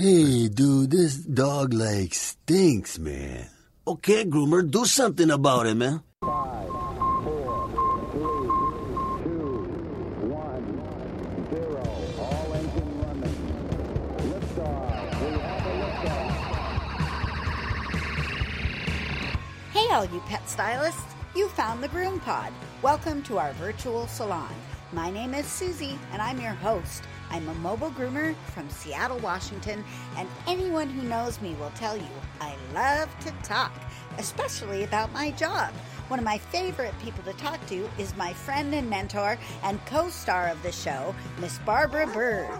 Hey, dude, this dog like stinks, man. Okay, groomer, do something about it, man. Five, four, three, two, one, zero. All engine running. Liftoff. We have a liftoff. Hey, all you pet stylists! You found the Groom Pod. Welcome to our virtual salon. My name is Susie, and I'm your host. I'm a mobile groomer from Seattle, Washington, and anyone who knows me will tell you I love to talk, especially about my job. One of my favorite people to talk to is my friend and mentor and co star of the show, Miss Barbara Bird.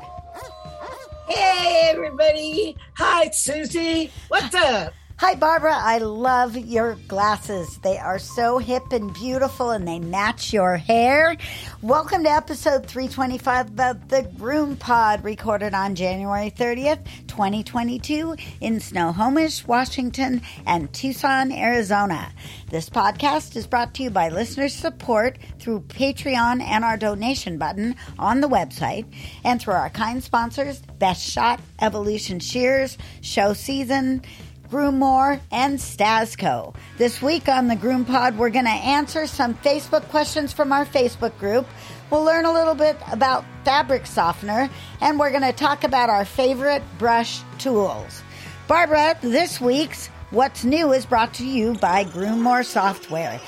Hey, everybody. Hi, Susie. What's up? Hi, Barbara. I love your glasses. They are so hip and beautiful and they match your hair. Welcome to episode 325 of the Groom Pod, recorded on January 30th, 2022, in Snohomish, Washington, and Tucson, Arizona. This podcast is brought to you by listener support through Patreon and our donation button on the website, and through our kind sponsors, Best Shot, Evolution Shears, Show Season, Groomore, and Stasco. This week on the Groom Pod, we're going to answer some Facebook questions from our Facebook group. We'll learn a little bit about fabric softener, and we're going to talk about our favorite brush tools. Barbara, this week's What's New is brought to you by Groommore Software.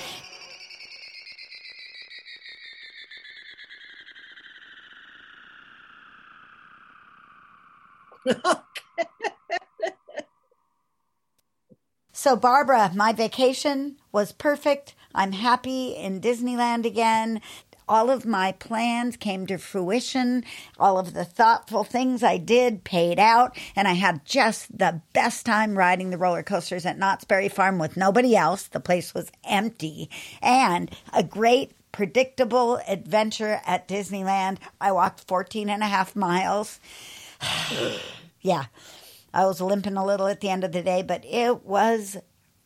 So, Barbara, my vacation was perfect. I'm happy in Disneyland again. All of my plans came to fruition. All of the thoughtful things I did paid out. And I had just the best time riding the roller coasters at Knott's Berry Farm with nobody else. The place was empty. And a great predictable adventure at Disneyland. I walked 14 and a half miles. yeah. I was limping a little at the end of the day, but it was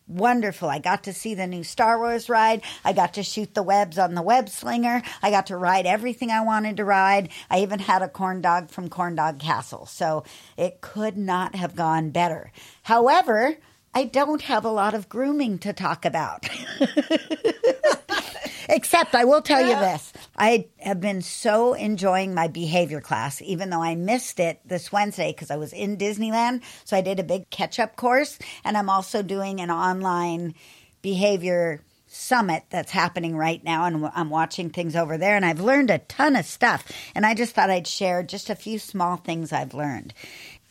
wonderful. I got to see the new Star Wars ride. I got to shoot the webs on the web slinger. I got to ride everything I wanted to ride. I even had a corn dog from Corn Dog Castle. So it could not have gone better. However, I don't have a lot of grooming to talk about. Except I will tell you this. I have been so enjoying my behavior class, even though I missed it this Wednesday because I was in Disneyland. So I did a big catch up course, and I'm also doing an online behavior summit that's happening right now and I'm watching things over there and I've learned a ton of stuff and I just thought I'd share just a few small things I've learned.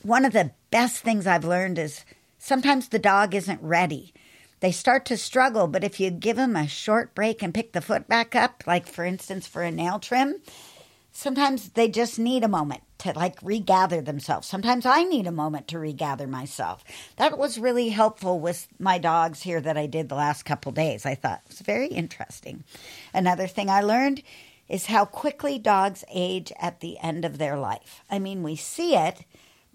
One of the best things I've learned is sometimes the dog isn't ready they start to struggle. But if you give them a short break and pick the foot back up, like for instance for a nail trim, sometimes they just need a moment to like regather themselves. Sometimes I need a moment to regather myself. That was really helpful with my dogs here that I did the last couple days. I thought it was very interesting. Another thing I learned is how quickly dogs age at the end of their life. I mean, we see it,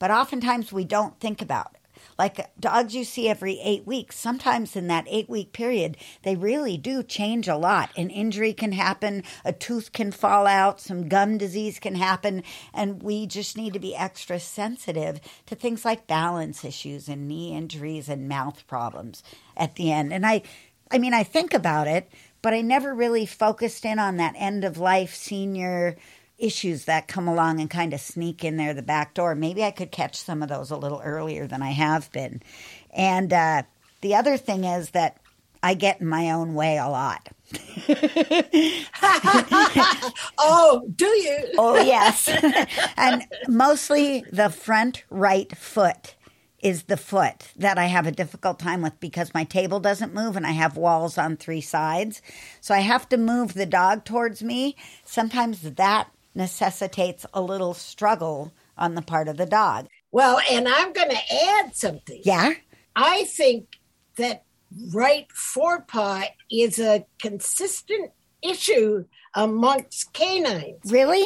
but oftentimes we don't think about it like dogs you see every eight weeks, sometimes in that eight week period, they really do change a lot. An injury can happen, a tooth can fall out, some gum disease can happen, and we just need to be extra sensitive to things like balance issues and knee injuries and mouth problems at the end. And I, I mean, I think about it, but I never really focused in on that end of life senior issues that come along and kind of sneak in there the back door. Maybe I could catch some of those a little earlier than I have been. And uh, the other thing is that I get in my own way a lot. oh, do you? oh, yes. and mostly the front right foot is the foot that I have a difficult time with because my table doesn't move and I have walls on three sides. So I have to move the dog towards me. Sometimes that necessitates a little struggle on the part of the dog. Well, and I'm going to add something. Yeah. I think that right forepaw is a consistent issue amongst canines. Really?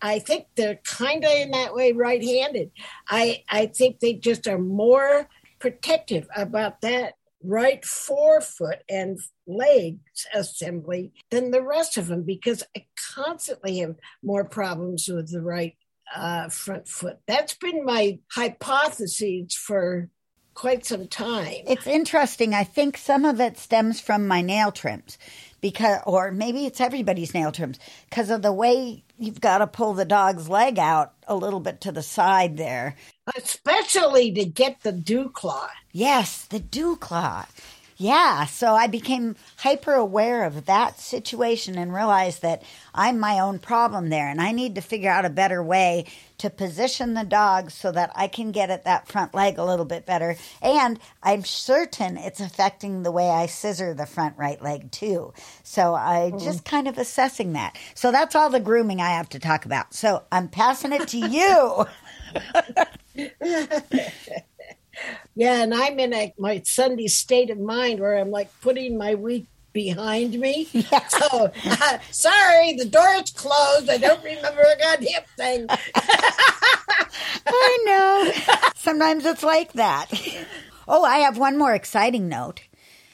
I think they're kind of in that way right handed. I, I think they just are more protective about that right forefoot and legs assembly than the rest of them because I constantly have more problems with the right uh, front foot. That's been my hypothesis for quite some time. It's interesting. I think some of it stems from my nail trims because or maybe it's everybody's nail trims because of the way you've got to pull the dog's leg out a little bit to the side there. Especially to get the dew claw. Yes, the dew claw. Yeah, so I became hyper aware of that situation and realized that I'm my own problem there and I need to figure out a better way to position the dog so that I can get at that front leg a little bit better. And I'm certain it's affecting the way I scissor the front right leg too. So I hmm. just kind of assessing that. So that's all the grooming I have to talk about. So I'm passing it to you. Yeah, and I'm in a, my Sunday state of mind where I'm like putting my week behind me. So, uh, sorry, the door's closed. I don't remember a goddamn thing. I know. Sometimes it's like that. Oh, I have one more exciting note.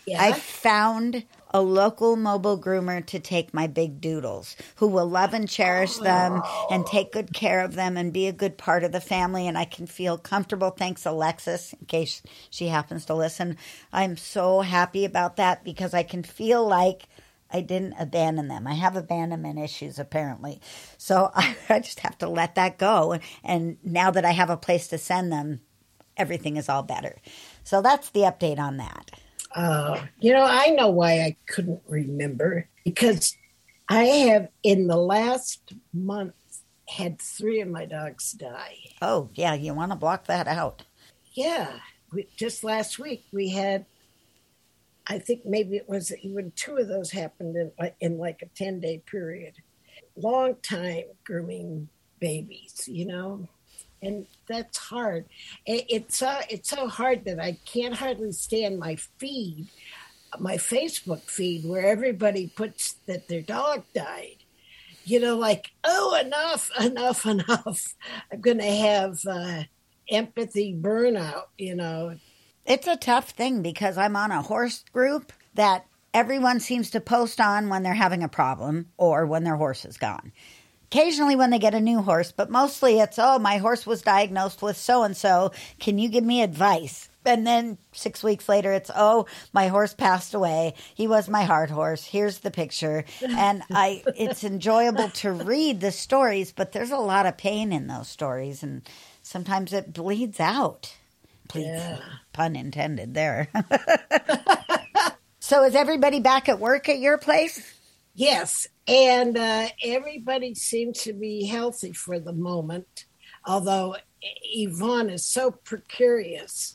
Yeah. I found a local mobile groomer to take my big doodles who will love and cherish them and take good care of them and be a good part of the family and I can feel comfortable thanks Alexis in case she happens to listen. I'm so happy about that because I can feel like I didn't abandon them. I have abandonment issues apparently. So I, I just have to let that go and now that I have a place to send them everything is all better. So that's the update on that. Uh, you know, I know why I couldn't remember because I have in the last month had three of my dogs die. Oh, yeah, you want to block that out. Yeah, we, just last week we had. I think maybe it was even two of those happened in in like a ten day period. Long time grooming babies, you know, and that's hard. It, it's so it's so hard that I can't hardly stand my feed, my Facebook feed, where everybody puts that their dog died. You know, like oh, enough, enough, enough. I'm going to have uh, empathy burnout. You know, It's a tough thing because I'm on a horse group that everyone seems to post on when they're having a problem or when their horse is gone. Occasionally, when they get a new horse, but mostly it's, oh, my horse was diagnosed with so and so. Can you give me advice? And then six weeks later, it's, oh, my horse passed away. He was my hard horse. Here's the picture. And I, it's enjoyable to read the stories, but there's a lot of pain in those stories. And sometimes it bleeds out. Please, Yeah. pun intended there. so is everybody back at work at your place? Yes, and uh, everybody seems to be healthy for the moment. Although Yvonne is so precarious,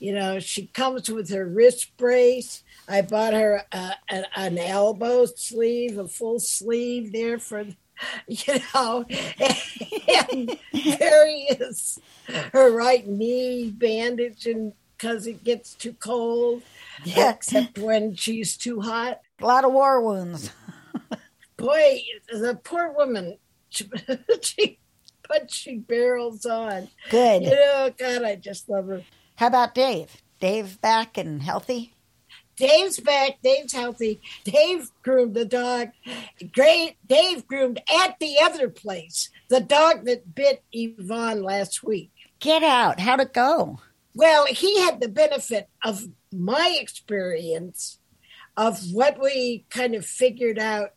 you know, she comes with her wrist brace. I bought her uh, an, an elbow sleeve, a full sleeve there for, you know, and various her right knee bandaging because it gets too cold. Yeah. Except when she's too hot A lot of war wounds. boy, the poor woman, she, she barrels on. Good. You know, God, I just love her. How about Dave? Dave back and healthy? Dave's back. Dave's healthy. Dave groomed the dog. Great. Dave groomed at the other place the dog that bit Yvonne last week. Get out. How'd it go? Well, he had the benefit of my experience of what we kind of figured out.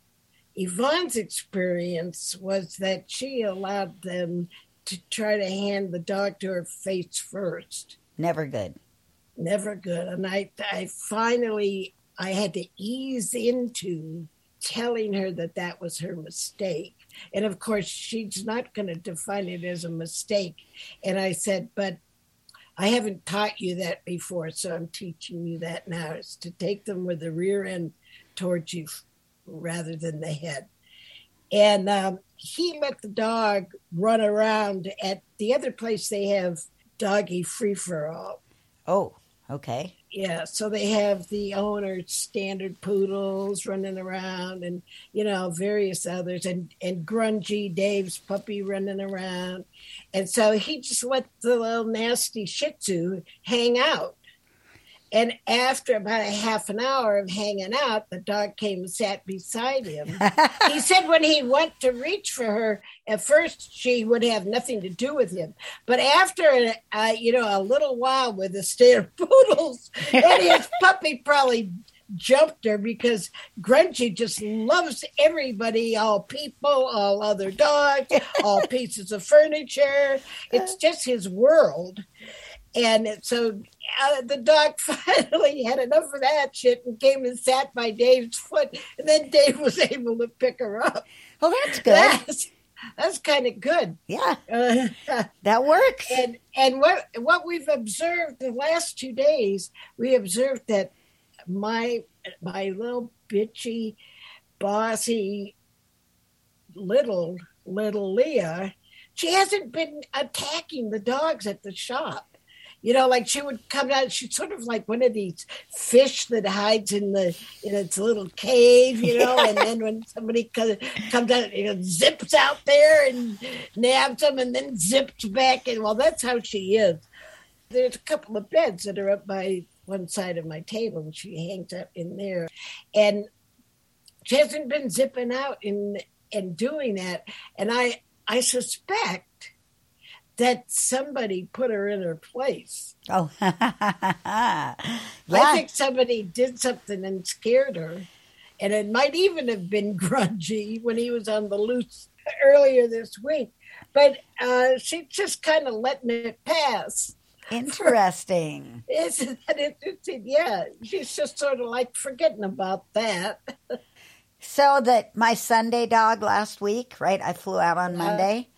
Yvonne's experience was that she allowed them to try to hand the dog to her face first. Never good. Never good. And I, I finally, I had to ease into telling her that that was her mistake. And of course, she's not going to define it as a mistake. And I said, but I haven't taught you that before, so I'm teaching you that now. Is to take them with the rear end towards you rather than the head. And um, he let the dog run around at the other place. They have doggy free for all. Oh, okay. Yeah, so they have the owner's standard poodles running around, and you know various others, and and grungy Dave's puppy running around, and so he just let the little nasty Shih Tzu hang out, And after about a half an hour of hanging out, the dog came and sat beside him. he said when he went to reach for her, at first she would have nothing to do with him. But after, uh, you know, a little while with the state of poodles, and his puppy probably jumped her because Grungy just loves everybody, all people, all other dogs, all pieces of furniture. It's just his world. And so uh, the dog finally had enough of that shit and came and sat by Dave's foot. And then Dave was able to pick her up. Well, that's good. That's, that's kind of good. yeah, Uh, that works. and and what what we've observed the last two days, we observed that my my little bitchy, bossy, little little Leah, she hasn't been attacking the dogs at the shop. You know, like she would come out. She's sort of like one of these fish that hides in the in its little cave. You know, and then when somebody comes, comes out, you know, zips out there and nabs them, and then zips back. And well, that's how she is. There's a couple of beds that are up by one side of my table, and she hangs up in there. And she hasn't been zipping out and and doing that. And I I suspect that somebody put her in her place. oh, I think somebody did something and scared her. And it might even have been grungy when he was on the loose earlier this week. But uh, she's just kind of letting it pass. Interesting. Isn't that interesting? Yeah, she's just sort of like forgetting about that. So that my Sunday dog last week, right? I flew out on Yeah. Monday.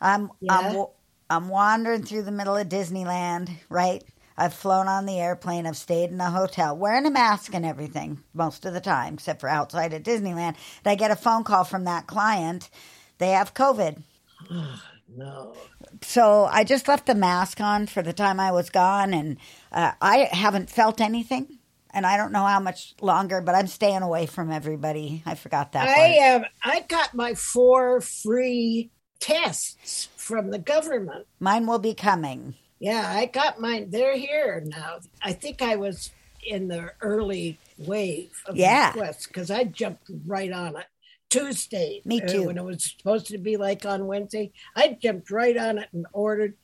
I'm Yeah. I'm I'm wandering through the middle of Disneyland, right? I've flown on the airplane. I've stayed in a hotel, wearing a mask and everything most of the time, except for outside at Disneyland. And I get a phone call from that client. They have COVID. No. So I just left the mask on for the time I was gone, and uh, I haven't felt anything. And I don't know how much longer, but I'm staying away from everybody. I forgot that. I am. I got my four free tests from the government. Mine will be coming. Yeah, I got mine. They're here now. I think I was in the early wave of Yeah. requests because I jumped right on it. Tuesday, Me uh, too. when it was supposed to be like on Wednesday, I jumped right on it and ordered,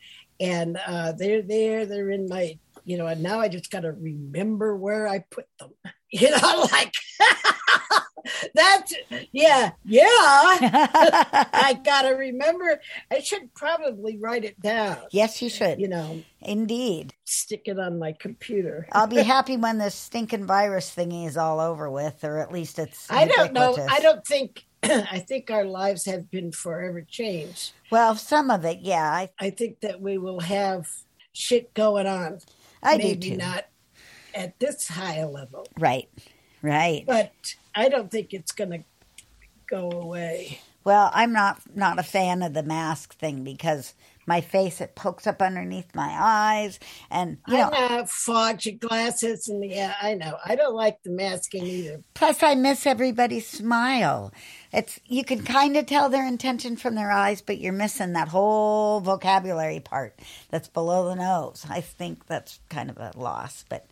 and uh, they're there. They're in my, you know, and now I just got to remember where I put them. You know, like that's yeah, yeah. I gotta remember. I should probably write it down. yes, you should. You know, Indeed. stick it on my computer. I'll be happy when this stinking virus thingy is all over with, or at least it's. I don't know. I don't think. I think our lives have been forever changed. Well, some of it, yeah. I, I think that we will have shit going on. I Maybe do too. not at this high a level, Right. Right. but I don't think it's going to go away. Well, I'm not not a fan of the mask thing because my face it pokes up underneath my eyes, and you know. I know foggy glasses, and yeah, I know. I don't like the masking either. Plus, I miss everybody's smile. It's you can kind of tell their intention from their eyes, but you're missing that whole vocabulary part that's below the nose. I think that's kind of a loss, but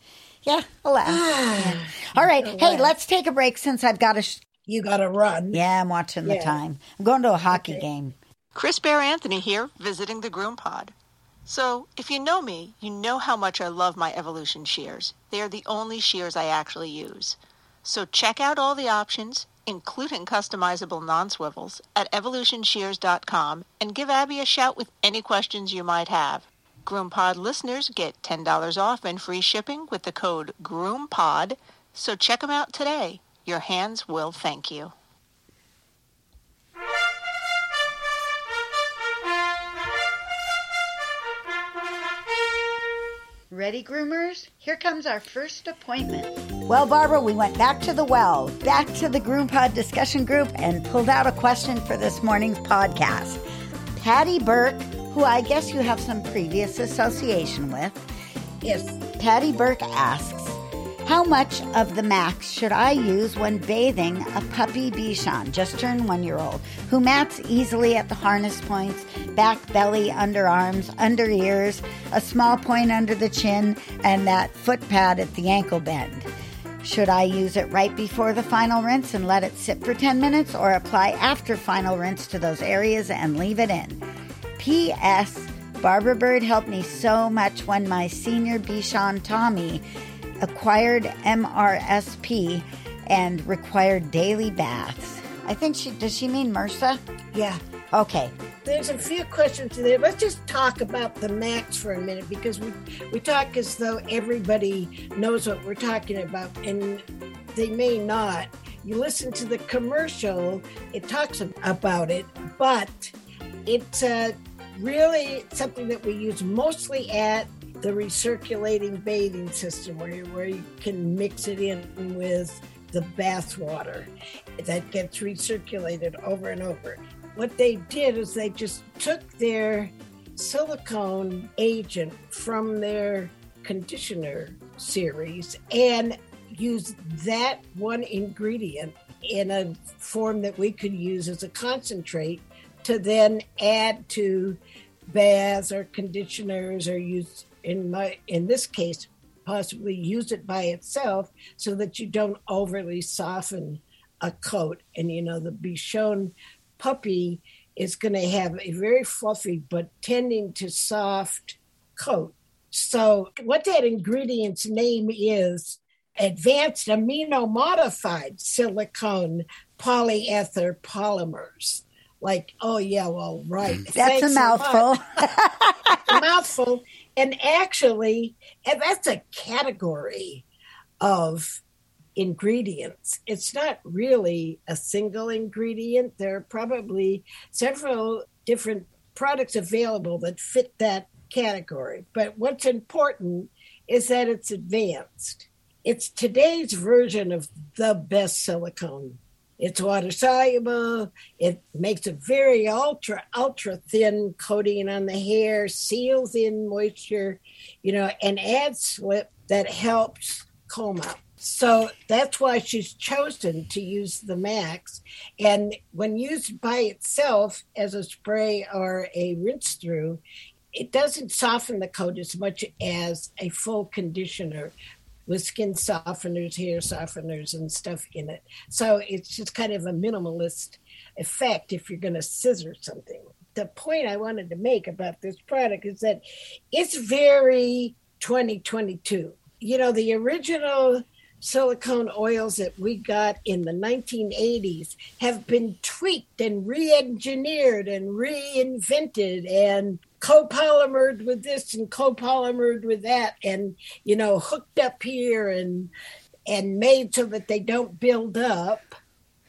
yeah, alas. Yeah. All right, hey, Alas. let's take a break since I've got to. Sh- You got to run. yeah, I'm watching the time. I'm going to a hockey Okay. game. Chris Bear Anthony here, visiting the Groom Pod. So, if you know me, you know how much I love my Evolution shears. They are the only shears I actually use. So, check out all the options, including customizable non swivels, at evolutionshears.com and give Abby a shout with any questions you might have. Groom Pod listeners get $10 off and free shipping with the code GROOMPOD. So, check them out today. Your hands will thank you. Ready, groomers? Here comes our first appointment. Well, Barbara, we went back to the well, back to the Groom Pod discussion group, and pulled out a question for this morning's podcast. Patty Burke, who I guess you have some previous association with, Yes. Patty Burke asks How much of the Maxx should I use when bathing a puppy Bichon, just turned one year old, who mats easily at the harness points, back, belly, underarms, under ears, a small point under the chin, and that foot pad at the ankle bend? Should I use it right before the final rinse and let it sit for 10 minutes, or apply after final rinse to those areas and leave it in? P.S. Barbara Bird helped me so much when my senior Bichon Tommy acquired MRSP and required daily baths. I think she does she mean MRSA? Yeah. Okay. There's a few questions there. Let's just talk about the Maxx for a minute because we, we talk as though everybody knows what we're talking about, and they may not. You listen to the commercial, it talks about it, but it's uh, really something that we use mostly at the recirculating bathing system where you, where you can mix it in with the bath water that gets recirculated over and over. What they did is they just took their silicone agent from their conditioner series and used that one ingredient in a form that we could use as a concentrate to then add to baths or conditioners or use in my in this case possibly use it by itself so that you don't overly soften a coat. And you know the bichon puppy is going to have a very fluffy but tending to soft coat. So what that ingredient's name is advanced amino modified silicone polyether polymers like oh yeah well right. Mm. That's Thanks a mouthful. lot. a mouthful. And actually and that's a category of ingredients. It's not really a single ingredient. There are probably several different products available that fit that category. But what's important is that it's advanced. It's today's version of the best silicone it's water soluble. It makes a very ultra, ultra thin coating on the hair, seals in moisture, you know, and adds slip that helps comb out. So that's why she's chosen to use the Maxx. And when used by itself as a spray or a rinse through, it doesn't soften the coat as much as a full conditioner with skin softeners, hair softeners, and stuff in it. So it's just kind of a minimalist effect if you're going to scissor something. The point I wanted to make about this product is that it's very 2022. You know, the original silicone oils that we got in the 1980s have been tweaked and re-engineered and reinvented and copolymered with this and copolymered with that and you know hooked up here and and made so that they don't build up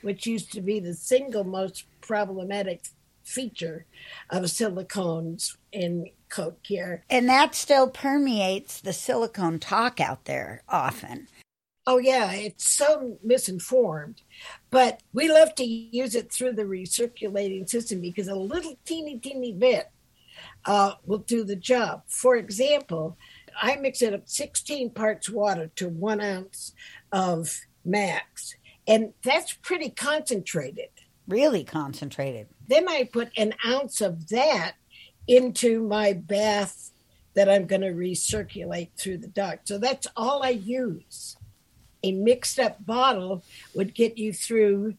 which used to be the single most problematic feature of silicones in coat care and that still permeates the silicone talk out there often. Oh yeah, it's so misinformed. But we love to use it through the recirculating system because a little teeny teeny bit uh, will do the job. For example, I mix it up 16 parts water to one ounce of Maxx, and that's pretty concentrated. Really concentrated. Then I put an ounce of that into my bath that I'm going to recirculate through the duct. So that's all I use. A mixed up bottle would get you through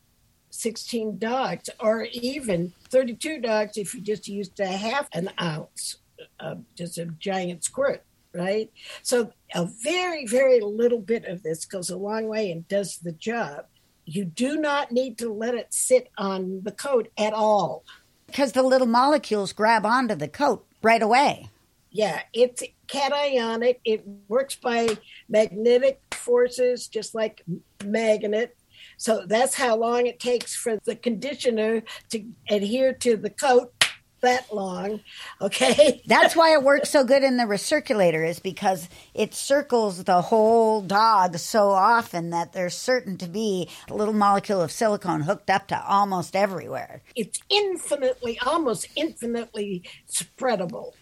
16 dogs or even 32 dogs if you just used a half an ounce, uh, just a giant squirt, right? So a very, very little bit of this goes a long way and does the job. You do not need to let it sit on the coat at all. Because the little molecules grab onto the coat right away. Yeah, it's cationic. It works by magnetic forces, just like magnet. So that's how long it takes for the conditioner to adhere to the coat that long. Okay. That's why it works so good in the recirculator is because it circles the whole dog so often that there's certain to be a little molecule of silicone hooked up to almost everywhere. It's infinitely, almost infinitely spreadable.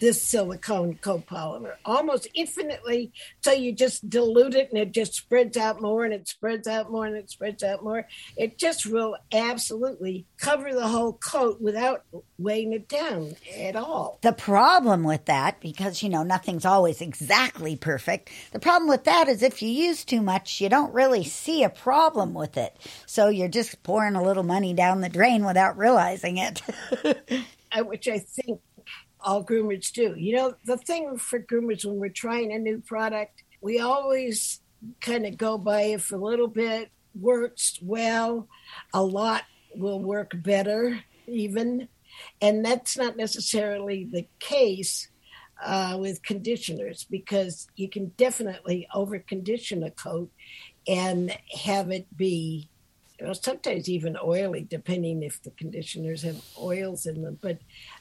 This silicone copolymer almost infinitely so you just dilute it and it just spreads out more and it spreads out more and it spreads out more it just will absolutely cover the whole coat without weighing it down at all The problem with that, because you know nothing's always exactly perfect, the problem with that is if you use too much, you don't really see a problem with it. So you're just pouring a little money down the drain without realizing it. which i think all groomers do. You know the thing for groomers when we're trying a new product we always kind of go by if a little bit works well a lot will work better even. And that's not necessarily the case uh, with conditioners because you can definitely over condition a coat and have it be you know, sometimes even oily, depending if the conditioners have oils in them. But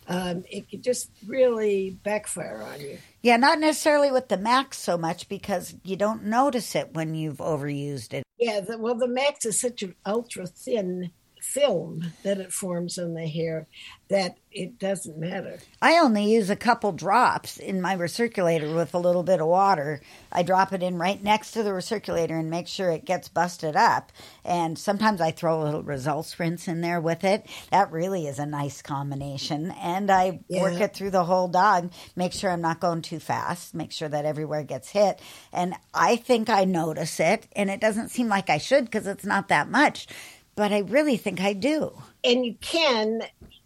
um, it could just really backfire on you. yeah, not necessarily with the Maxx so much because you don't notice it when you've overused it. Yeah, the, well, the Maxx is such an ultra thin film that it forms on the hair that it doesn't matter. I only use a couple drops in my recirculator with a little bit of water. I drop it in right next to the recirculator and make sure it gets busted up. And sometimes I throw a little results rinse in there with it. That really is a nice combination. And I work it through the whole dog, make sure I'm not going too fast, make sure that everywhere gets hit. And I think I notice it, and it doesn't seem like I should because it's not that much. But I really think I do. And you can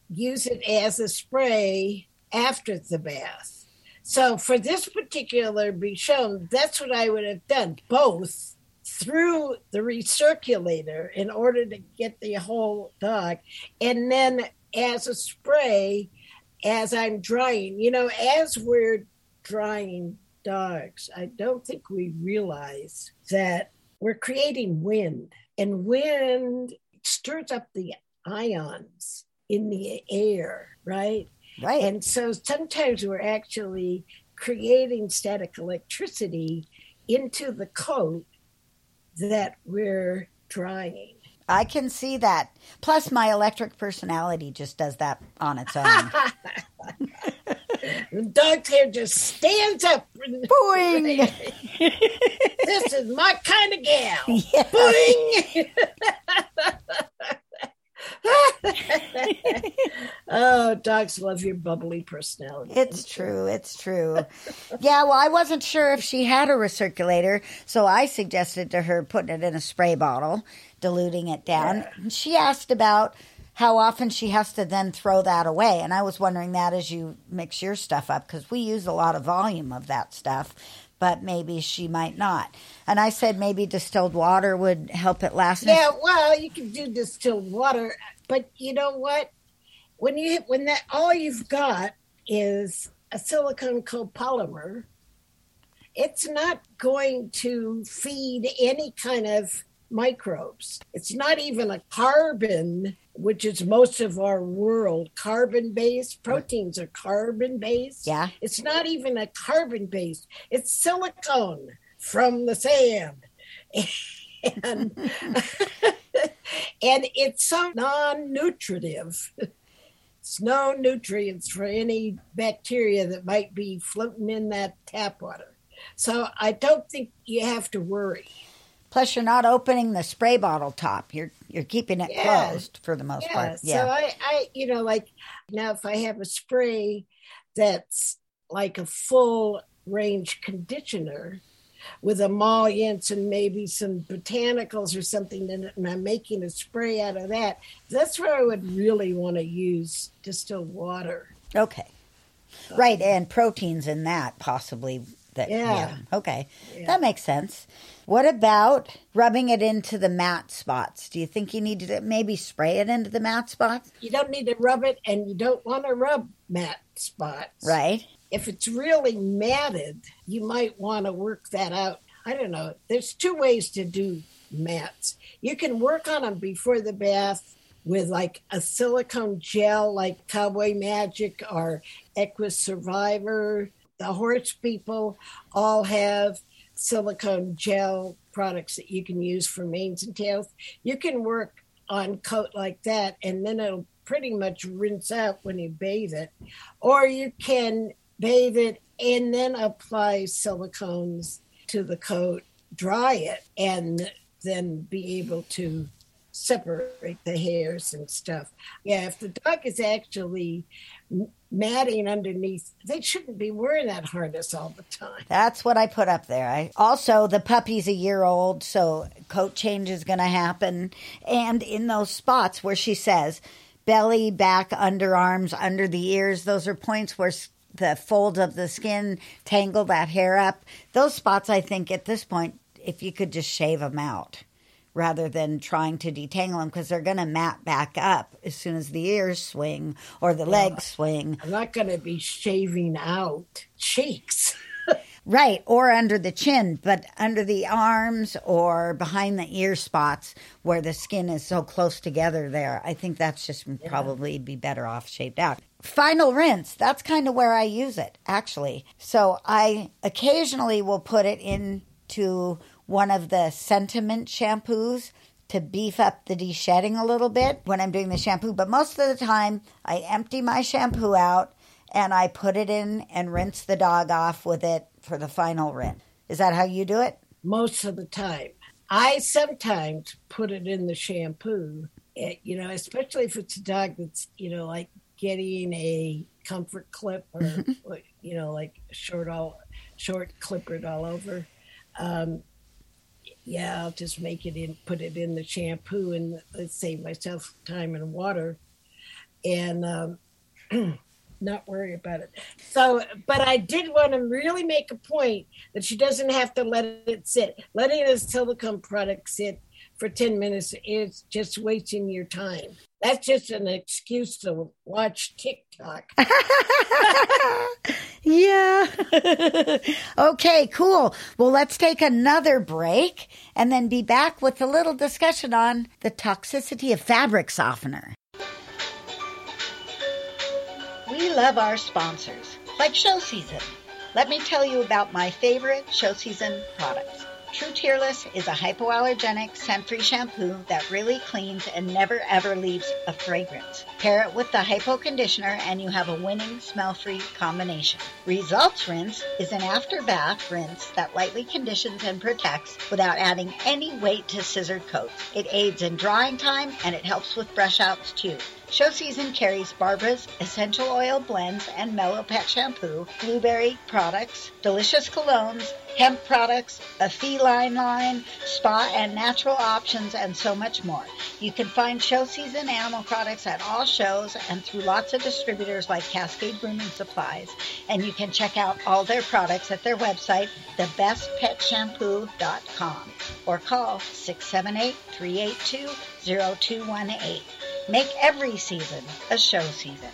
use it as a spray after the bath. So for this particular Bichon, that's what I would have done, both through the recirculator in order to get the whole dog, and then as a spray as I'm drying. You know, as we're drying dogs, I don't think we realize that we're creating wind, and wind stirs up the ions in the air, right? Right. And so sometimes we're actually creating static electricity into the coat that we're drying. I can see that. Plus, my electric personality just does that on its own. The dog's hair just stands up. Boing! this is my kind of gal. Yeah. Boing! oh, dogs love your bubbly personality. It's true. It's true. Yeah, well, I wasn't sure if she had a recirculator, so I suggested to her putting it in a spray bottle, diluting it down. And she asked about how often she has to then throw that away. And I was wondering that as you mix your stuff up, because we use a lot of volume of that stuff, but maybe she might not. And I said maybe distilled water would help it last. Yeah, well, you can do distilled water, but you know what? When you when that all you've got is a silicone copolymer, it's not going to feed any kind of microbes. It's not even a carbon, which is most of our world, carbon based. Proteins are carbon based. Yeah. It's not even a carbon based. It's silicone from the sand. and and it's so non-nutritive. It's no nutrients for any bacteria that might be floating in that tap water. So I don't think you have to worry. Plus, you're not opening the spray bottle top. You're you're keeping it Yeah. closed for the most Yeah. part. So I, I, you know, like now if I have a spray that's like a full range conditioner with emollients and maybe some botanicals or something in it, and I'm making a spray out of that, that's where I would really want to use distilled water. Okay. Right, and proteins in that possibly. That, Yeah. Okay. Yeah. That makes sense. What about rubbing it into the mat spots? Do you think you need to maybe spray it into the mat spots? You don't need to rub it, and you don't want to rub mat spots. Right. if it's really matted, you might want to work that out. I don't know. There's two ways to do mats. You can work on them before the bath with like a silicone gel, like Cowboy Magic or Eqyss Survivor. The horse people all have silicone gel products that you can use for manes and tails. You can work on coat like that, and then it'll pretty much rinse out when you bathe it. Or you can bathe it, and then apply silicones to the coat, dry it, and then be able to separate the hairs and stuff. Yeah, if the dog is actually matting underneath, they shouldn't be wearing that harness all the time. That's what I put up there. I also the puppy's a year old, so coat change is going to happen. And in those spots where she says belly, back, underarms, under the ears, those are points where the folds of the skin tangle that hair up. Those spots, I think, at this point, if you could just shave them out rather than trying to detangle them because they're going to mat back up as soon as the ears swing or the legs swing. I'm not going to be shaving out cheeks. Right, or under the chin, but under the arms or behind the ear spots where the skin is so close together there. I think that's just yeah. probably be better off shaved out. Final rinse, that's kind of where I use it, actually. So I occasionally will put it into one of the Scentament shampoos to beef up the de-shedding a little bit when I'm doing the shampoo. But most of the time, I empty my shampoo out and I put it in and rinse the dog off with it for the final rinse. Is that how you do it? Most of the time. I sometimes put it in the shampoo, eh, you know, especially if it's a dog that's, you know, like getting a comfort clip or, you know, like short all short clippered all over. Um, yeah, I'll just make it in, put it in the shampoo and save myself time and water, and um, not worry about it. So, but I did want to really make a point that she doesn't have to let it sit. Letting a silicone product sit for 10 minutes is just wasting your time. That's just an excuse to watch TikTok. yeah. okay, cool. Well, let's take another break and then be back with a little discussion on the toxicity of fabric softener. We love our sponsors, like Show Season. Let me tell you about my favorite Show Season products. True Tearless is a hypoallergenic scent-free shampoo that really cleans and never ever leaves a fragrance. Pair it with the hypo conditioner and you have a winning smell-free combination. Results Rinse is an after bath rinse that lightly conditions and protects without adding any weight to scissored coats. It aids in drying time and it helps with brush outs too. Show season carries Barbara's essential oil blends and mellow pet shampoo, blueberry products, delicious colognes, hemp products, a feline line, spa and natural options, and so much more. You can find show season animal products at all shows and through lots of distributors like Cascade Grooming Supplies. And you can check out all their products at their website, thebestpetshampoo.com, or call 678 382 0218. Make every season a show season.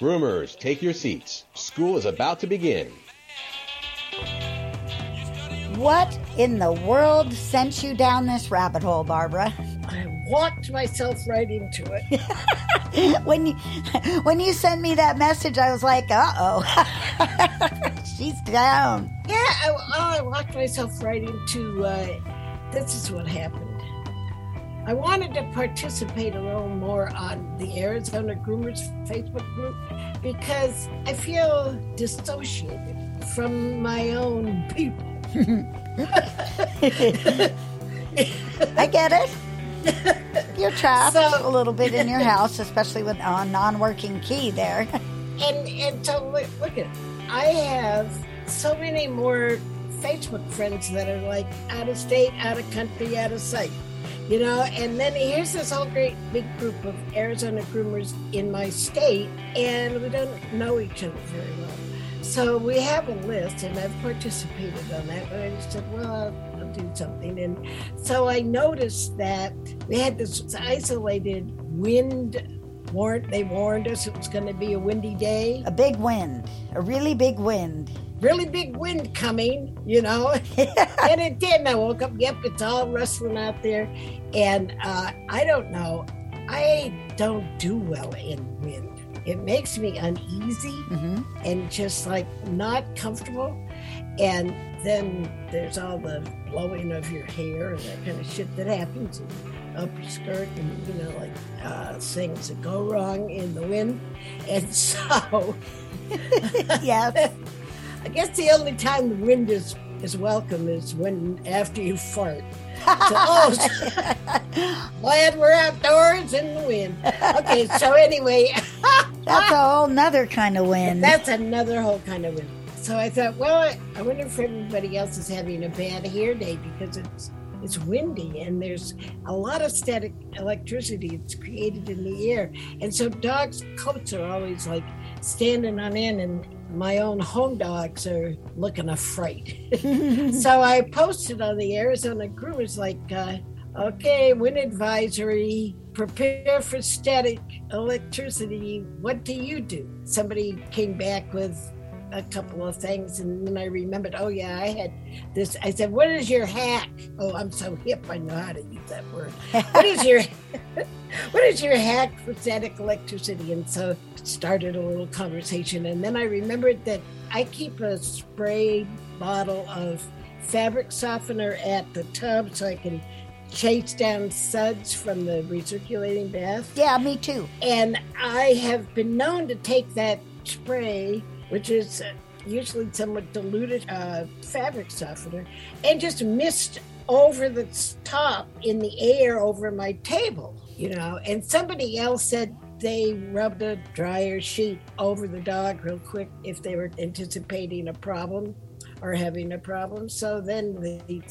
Groomers, take your seats. School is about to begin. What in the world sent you down this rabbit hole, Barbara? I walked myself right into it. when you when you send me that message, I was like, "Uh oh, she's down." Yeah, I, I, walked myself right into. Uh, this is what happened. I wanted to participate a little more on the Arizona Groomers Facebook group because I feel dissociated from my own people. I get it. You're trapped so, a little bit in your house, especially with a non-working key there. And and so look, look at it. I have so many more Facebook friends that are like out of state, out of country, out of sight. You know, and then here's this whole great big group of Arizona groomers in my state, and we don't know each other very well. So we have a list, and I've participated on that. But I just said, well, do something. And so I noticed that we had this isolated wind warrant. They warned us it was going to be a windy day. A big wind, a really big wind. Really big wind coming, you know. and it did. And I woke up, yep, it's all rustling out there. And uh, I don't know. I don't do well in wind. It makes me uneasy mm-hmm. and just like not comfortable. And then there's all the blowing of your hair and that kind of shit that happens up your skirt and, you know, like uh, things that go wrong in the wind. And so yes. I guess the only time the wind is, is welcome is when after you fart. Oh, glad we're outdoors in the wind. Okay, so anyway, That's a whole nother kind of wind. that's another whole kind of wind. So I thought, well, I, I wonder if everybody else is having a bad hair day because it's it's windy and there's a lot of static electricity that's created in the air. And so dogs' coats are always like standing on end and my own home dogs are looking a fright. so I posted on the Arizona Groomers like, uh, okay, wind advisory, prepare for static electricity. What do you do? Somebody came back with a couple of things and then I remembered, oh yeah, I had this. I said, what is your hack? Oh, I'm so hip, I know how to use that word. What is your what is your hack for static electricity? And so started a little conversation. And then I remembered that I keep a spray bottle of fabric softener at the tub so I can chase down suds from the recirculating bath. yeah, me too. And I have been known to take that spray, which is usually somewhat diluted uh, fabric softener, and just mist over the top in the air over my table, you know. And somebody else said they rubbed a dryer sheet over the dog real quick if they were anticipating a problem or having a problem. So then the,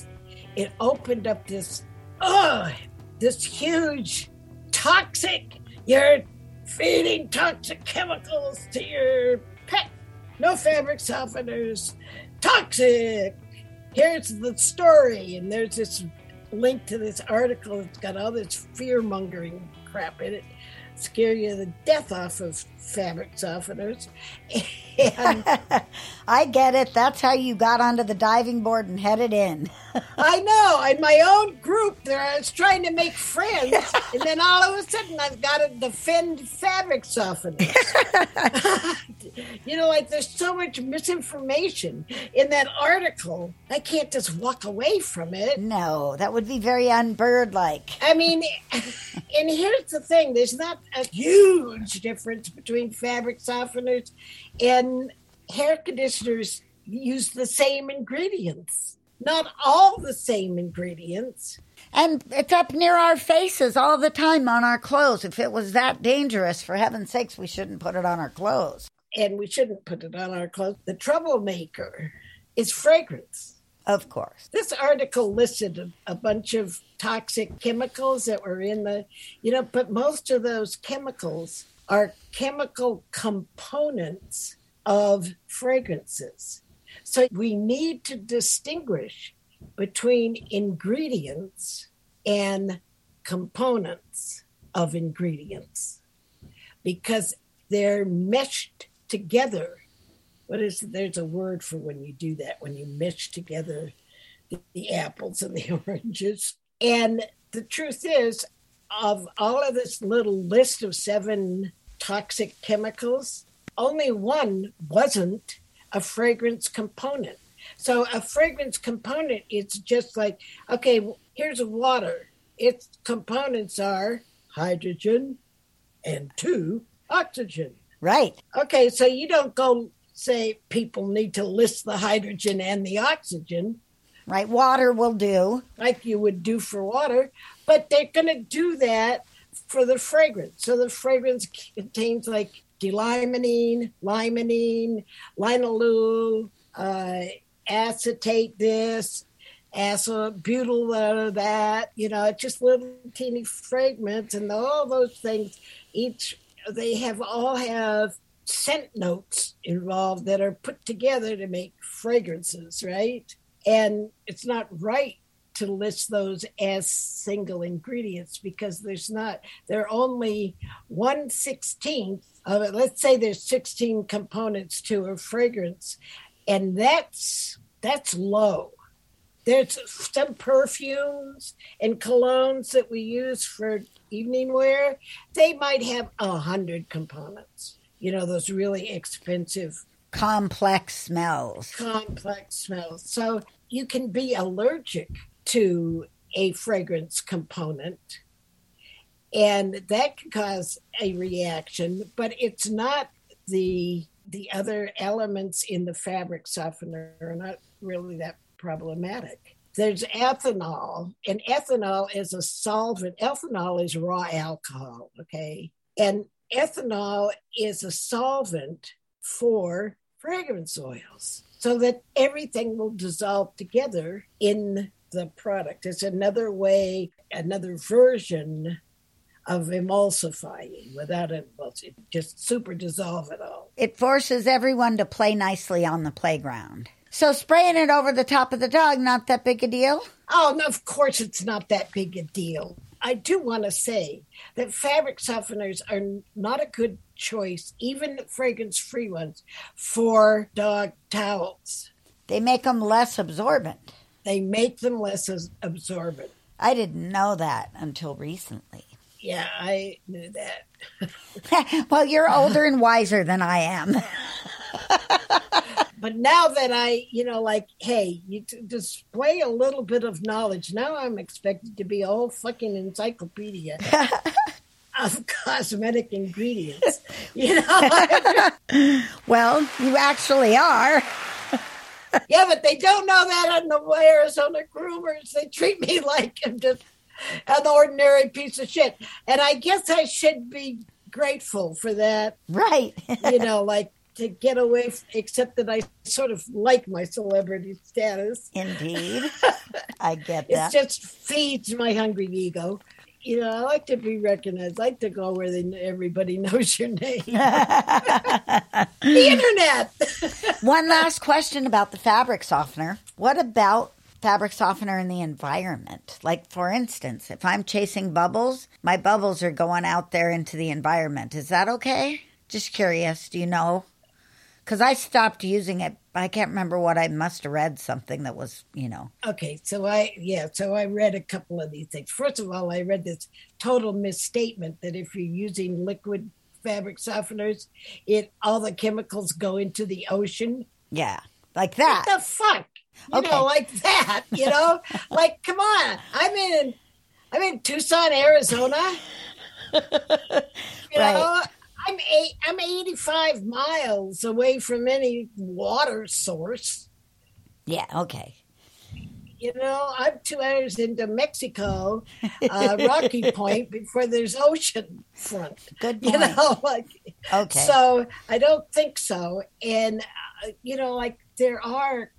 it opened up this, oh, this huge toxic, you're feeding toxic chemicals to your. No fabric softeners, toxic. Here's the story, and there's this link to this article. It's got all this fear mongering crap in it, scare you the death off of fabric softeners. And I get it. That's how you got onto the diving board and headed in. I know, in my own group, there I was trying to make friends, and then all of a sudden I've got to defend fabric softeners. you know, like there's so much misinformation in that article. I can't just walk away from it. No, that would be very unbird like. I mean, and here's the thing there's not a huge difference between fabric softeners and hair conditioners use the same ingredients. Not all the same ingredients. And it's up near our faces all the time on our clothes. If it was that dangerous, for heaven's sakes, we shouldn't put it on our clothes. and we shouldn't put it on our clothes. The troublemaker is fragrance. Of course. This article listed a, a bunch of toxic chemicals that were in the, you know, but most of those chemicals are chemical components of fragrances. So we need to distinguish between ingredients and components of ingredients because they're meshed together. What is there's a word for when you do that when you mesh together the, the apples and the oranges. And the truth is, of all of this little list of seven toxic chemicals, only one wasn't a fragrance component. So a fragrance component, it's just like, okay, here's water. Its components are hydrogen and two, oxygen. Right. Okay, so you don't go say people need to list the hydrogen and the oxygen Right. Water will do. like you would do for water, but they're going to do that for the fragrance. So the fragrance contains like delimonene, limonene, linalool, uh, acetate this, acebutyl uh, that, you know, just little teeny fragments and all those things each they have all have scent notes involved that are put together to make fragrances, right? And it's not right to list those as single ingredients because there's not they're only one sixteenth of it. Let's say there's 16 components to a fragrance, and that's that's low. There's some perfumes and colognes that we use for evening wear. They might have a hundred components. You know, those really expensive complex smells. complex smells. So you can be allergic to a fragrance component, and that can cause a reaction, but it's not the the other elements in the fabric softener are not really that problematic. There's ethanol, and ethanol is a solvent. Ethanol is raw alcohol, okay? And ethanol is a solvent for fragrance oils so that everything will dissolve together in the product. It's another way, another version of emulsifying without emulsifying, just super dissolve it all. It forces everyone to play nicely on the playground. So spraying it over the top of the dog, not that big a deal? Oh, no, of course it's not that big a deal. I do want to say that fabric softeners are not a good choice, even fragrance free ones, for dog towels. They make them less absorbent. They make them less absorbent. I didn't know that until recently. Yeah, I knew that. well, you're older and wiser than I am. But now that I, you know, like, hey, you t- display a little bit of knowledge. Now I'm expected to be a whole fucking encyclopedia of cosmetic ingredients. You know, well, you actually are. yeah, but they don't know that on the Arizona groomers. They treat me like I'm just an ordinary piece of shit, and I guess I should be grateful for that. Right. You know, like to get away, except that I sort of like my celebrity status. Indeed. I get that. It just feeds my hungry ego. You know, I like to be recognized. I like to go where they, everybody knows your name. the internet. One last question about the fabric softener. What about fabric softener in the environment? Like, for instance, if I'm chasing bubbles, my bubbles are going out there into the environment. Is that okay? Just curious. Do you know? Because I stopped using it. I can't remember what I must have read something that was, you know. Okay, so I yeah, so I read a couple of these things. First of all, I read this total misstatement that if you're using liquid fabric softeners, it all the chemicals go into the ocean. Yeah, like that. What the fuck? You Okay. know, like that. You know, like come on. I'm in I'm in Tucson, Arizona. You Right. know, 95 miles away from any water source. Yeah, okay. You know, I'm two hours into Mexico, uh, Rocky Point, before there's ocean front. Good point. You know, like, okay. So I don't think so. And, uh, you know, like there are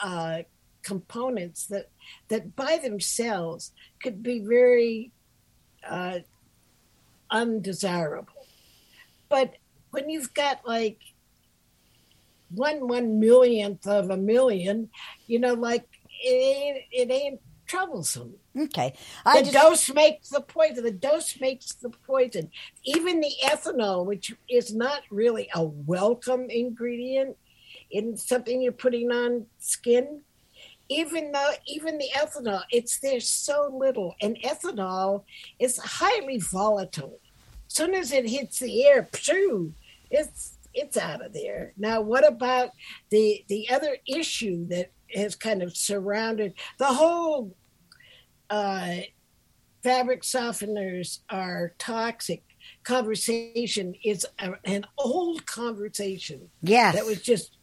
uh, components that, that by themselves could be very uh, undesirable. But when you've got like one one millionth of a million, you know, like it ain't, it ain't troublesome. Okay. I the just, dose makes the poison. The dose makes the poison. Even the ethanol, which is not really a welcome ingredient in something you're putting on skin, even though even the ethanol, it's there's so little, and ethanol is highly volatile. Soon as it hits the air, pshoo, it's it's out of there. Now, what about the the other issue that has kind of surrounded the whole uh, fabric softeners are toxic conversation is a, an old conversation yes. that was just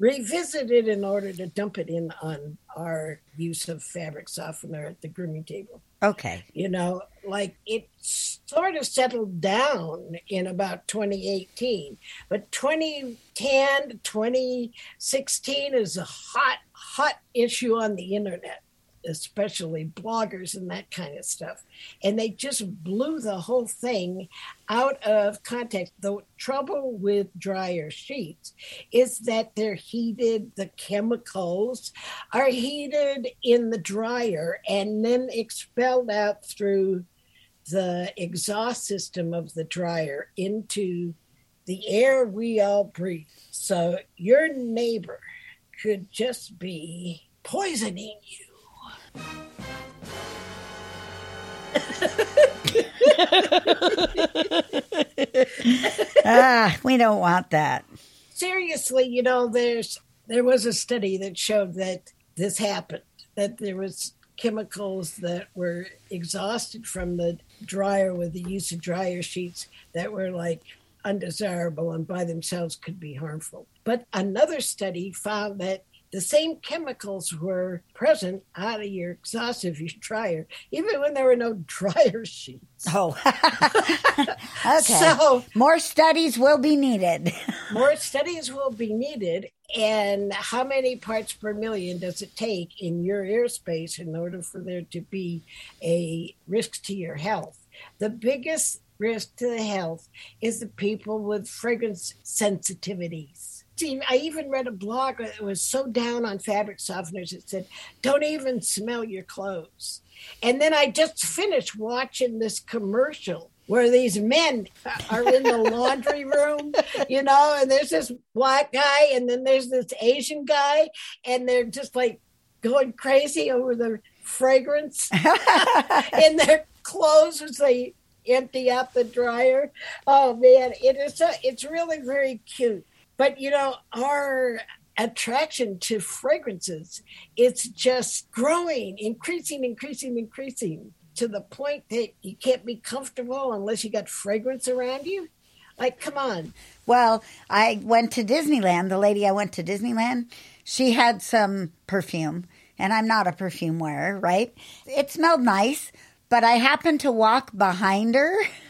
revisited in order to dump it in on our use of fabric softener at the grooming table okay. you know like it sort of settled down in about 2018 but 2010 to 2016 is a hot hot issue on the internet especially bloggers and that kind of stuff and they just blew the whole thing out of context the trouble with dryer sheets is that they're heated the chemicals are heated in the dryer and then expelled out through the exhaust system of the dryer into the air we all breathe. So your neighbor could just be poisoning you. Ah, we don't want that. seriously, you know, there's there was a study that showed that this happened. That there was chemicals that were exhausted from the dryer with the use of dryer sheets that were like undesirable and by themselves could be harmful. But another study found that the same chemicals were present out of your exhaust of your dryer, even when there were no dryer sheets. Oh, okay. So- More studies will be needed. More studies will be needed. And how many parts per million does it take in your airspace in order for there to be a risk to your health? The biggest risk to the health is the people with fragrance sensitivities. I even read a blog that was so down on fabric softeners it said, don't even smell your clothes. And then I just finished watching this commercial where these men are in the laundry room, you know, and there's this black guy and then there's this Asian guy, and they're just like going crazy over the fragrance in their clothes as they empty out the dryer. Oh man, it is a, it's really very cute. But you know, our attraction to fragrances, it's just growing, increasing, increasing, increasing to the point that you can't be comfortable unless you got fragrance around you. Like, come on. Well, I went to Disneyland. The lady I went to Disneyland, she had some perfume, and I'm not a perfume wearer, right? It smelled nice, but I happened to walk behind her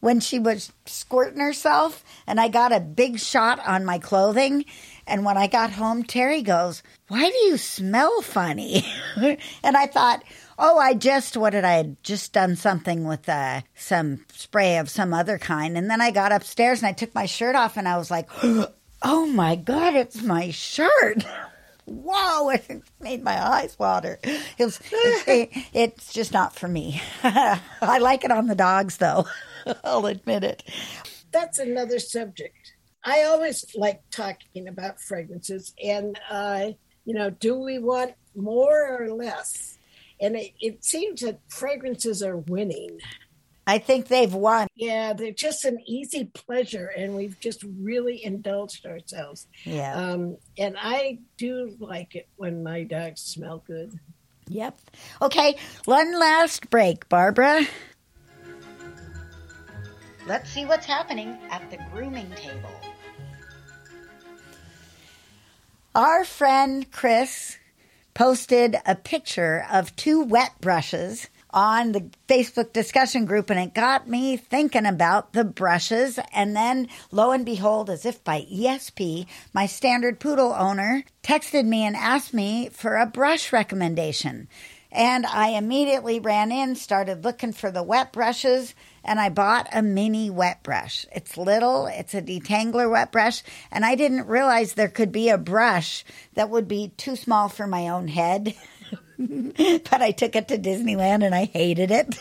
when she was squirting herself, and I got a big shot on my clothing. And when I got home, Terry goes, Why do you smell funny? and I thought, Oh, I just, what did I had just done something with uh, some spray of some other kind. And then I got upstairs and I took my shirt off and I was like, Oh my God, it's my shirt. Whoa, it made my eyes water. It was, it, it's just not for me. I like it on the dogs though. I'll admit it. That's another subject. I always like talking about fragrances, and uh, you know, do we want more or less? And it, it seems that fragrances are winning. I think they've won. Yeah, they're just an easy pleasure, and we've just really indulged ourselves. Yeah. Um, and I do like it when my dogs smell good. Yep. Okay, one last break, Barbara. Let's see what's happening at the grooming table. Our friend Chris posted a picture of two wet brushes on the Facebook discussion group, and it got me thinking about the brushes. And then, lo and behold, as if by ESP, my standard poodle owner texted me and asked me for a brush recommendation. And I immediately ran in, started looking for the wet brushes, and I bought a mini wet brush. It's little, it's a detangler wet brush, and I didn't realize there could be a brush that would be too small for my own head. but I took it to Disneyland and I hated it.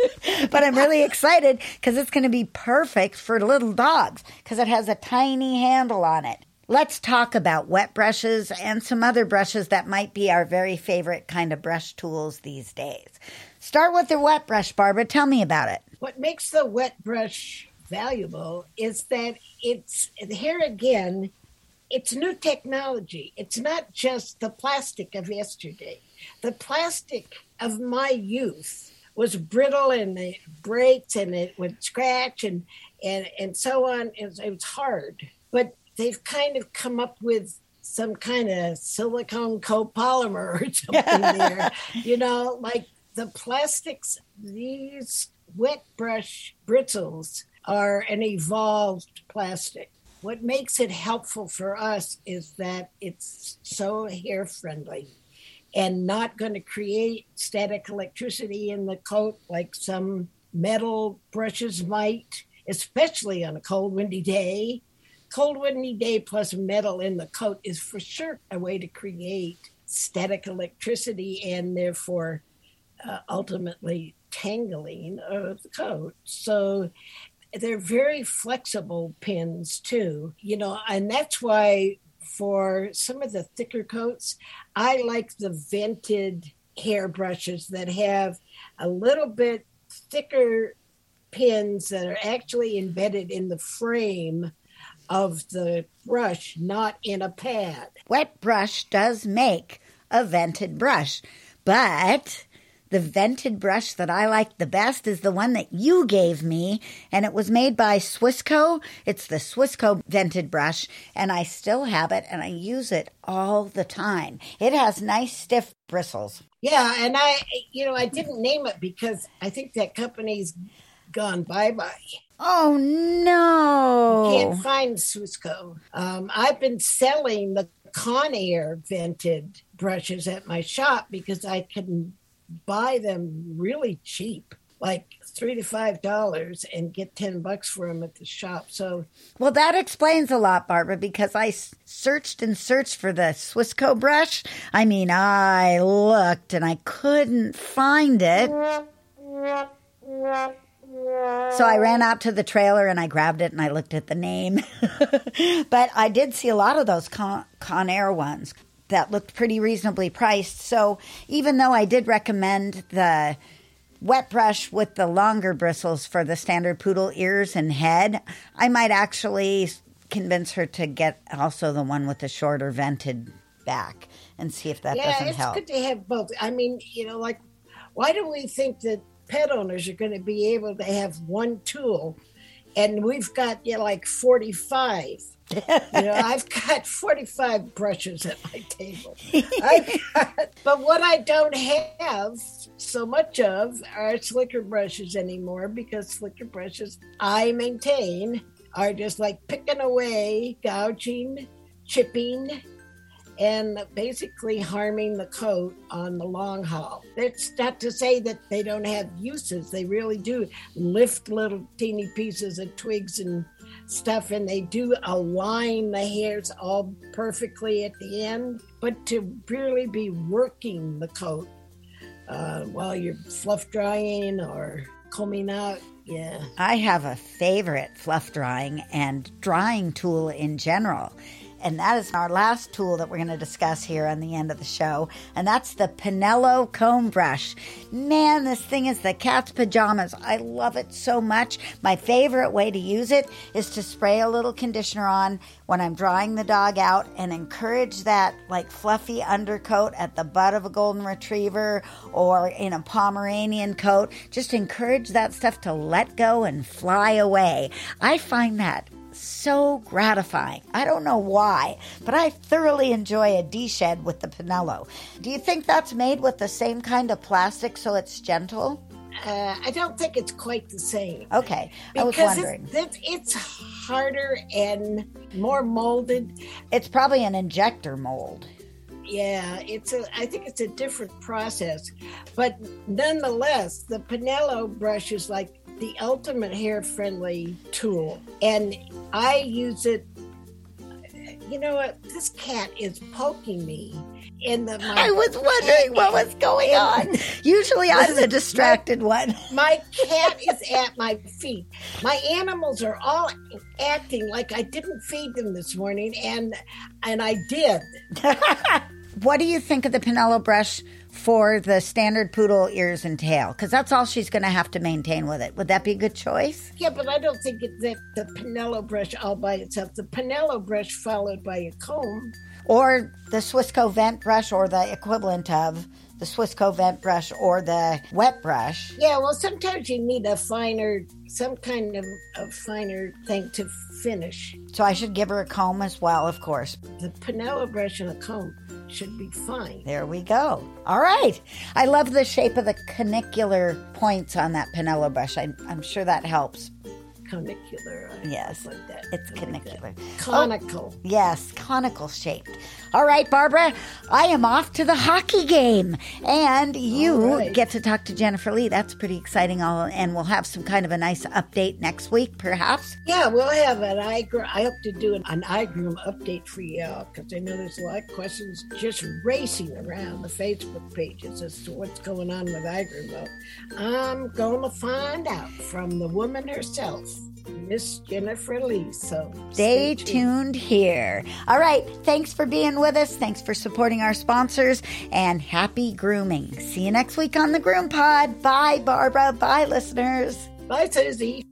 but I'm really excited because it's going to be perfect for little dogs because it has a tiny handle on it. Let's talk about wet brushes and some other brushes that might be our very favorite kind of brush tools these days. Start with the wet brush, Barbara. Tell me about it. What makes the wet brush valuable is that it's here again, it's new technology. It's not just the plastic of yesterday. The plastic of my youth was brittle and it breaks and it would scratch and and and so on. It was, it was hard, but they've kind of come up with some kind of silicone copolymer or something there. You know, like the plastics. These wet brush bristles are an evolved plastic. What makes it helpful for us is that it's so hair friendly and not going to create static electricity in the coat like some metal brushes might, especially on a cold, windy day. Cold, windy day plus metal in the coat is for sure a way to create static electricity and therefore uh, ultimately tangling of the coat. So they're very flexible pins too, you know, and that's why for some of the thicker coats, I like the vented hair brushes that have a little bit thicker pins that are actually embedded in the frame of the brush, not in a pad. Wet Brush does make a vented brush, but the vented brush that I like the best is the one that you gave me, and it was made by Swissco. It's the Swissco vented brush, and I still have it, and I use it all the time. It has nice stiff bristles. Yeah, and I, you know, I didn't name it because I think that company's gone bye bye. Oh no! Can't find Swissco. Um, I've been selling the Conair vented brushes at my shop because I can buy them really cheap, like three to five dollars, and get ten bucks for them at the shop. So Well, that explains a lot, Barbara, because I searched and searched for the Swissco brush. I mean, I looked and I couldn't find it. So I ran out to the trailer and I grabbed it and I looked at the name. but I did see a lot of those Con- Conair ones that looked pretty reasonably priced. So even though I did recommend the wet brush with the longer bristles for the standard poodle ears and head, I might actually convince her to get also the one with the shorter vented back and see if that yeah, doesn't help. Yeah, it's good to have both. I mean, you know, like why do we think that pet owners are going to be able to have one tool, and we've got you know, like forty five. you know, I've got 45 brushes at my table. Got, but what I don't have so much of are slicker brushes anymore because slicker brushes I maintain are just like picking away, gouging, chipping, and basically harming the coat on the long haul. It's not to say that they don't have uses. They really do lift little teeny pieces of twigs and stuff, and they do align the hairs all perfectly at the end. But to really be working the coat uh, while you're fluff drying or combing out, yeah. I have a favorite fluff drying and drying tool in general. And that is our last tool that we're going to discuss here on the end of the show. And that's the Pinello comb brush. Man, this thing is the cat's pajamas. I love it so much. My favorite way to use it is to spray a little conditioner on when I'm drying the dog out and encourage that like fluffy undercoat at the butt of a golden retriever or in a Pomeranian coat. Just encourage that stuff to let go and fly away. I find that so gratifying. I don't know why, but I thoroughly enjoy a D-shed with the Pinello. Do you think that's made with the same kind of plastic so it's gentle? Uh, I don't think it's quite the same. Okay, I was because wondering. It's, it's harder and more molded. It's probably an injector mold. Yeah, it's a. I think it's a different process, but nonetheless, the Pinello brush is like the ultimate hair-friendly tool, and I use it. You know what? This cat is poking me in the. My, I was wondering what was going on. Usually I'm the distracted one. My cat is at my feet. My animals are all acting like I didn't feed them this morning, and and I did. What do you think of the Pinello brush for the standard poodle ears and tail? Because that's all she's going to have to maintain with it. Would that be a good choice? Yeah, but I don't think it's that the Pinello brush all by itself. The Pinello brush followed by a comb. Or the Swissco vent brush, or the equivalent of the Swissco vent brush, or the wet brush. Yeah, well, sometimes you need a finer, some kind of a finer thing to finish. So I should give her a comb as well, of course. The Pinello brush and a comb should be fine. There we go. All right. I love the shape of the canicular points on that Pinello brush. I, I'm sure that helps. Conicular. Yes, like that. It's I like that. canicular. Conical. Oh, yes, conical shaped. All right, Barbara, I am off to the hockey game, and you All right. get to talk to Jennifer Lee. That's pretty exciting. I'll, and we'll have some kind of a nice update next week, perhaps. Yeah, we'll have an eye. I hope to do an, an iGroom update for y'all because I know there's a lot of questions just racing around the Facebook pages as to what's going on with iGroom. I'm going to find out from the woman herself, Miss Jennifer Lee. So Stay tuned here. All right, thanks for being with us. Thanks for supporting our sponsors, and happy grooming. See you next week on the GroomPod. Bye, Barbara. Bye, listeners. Bye, Susie.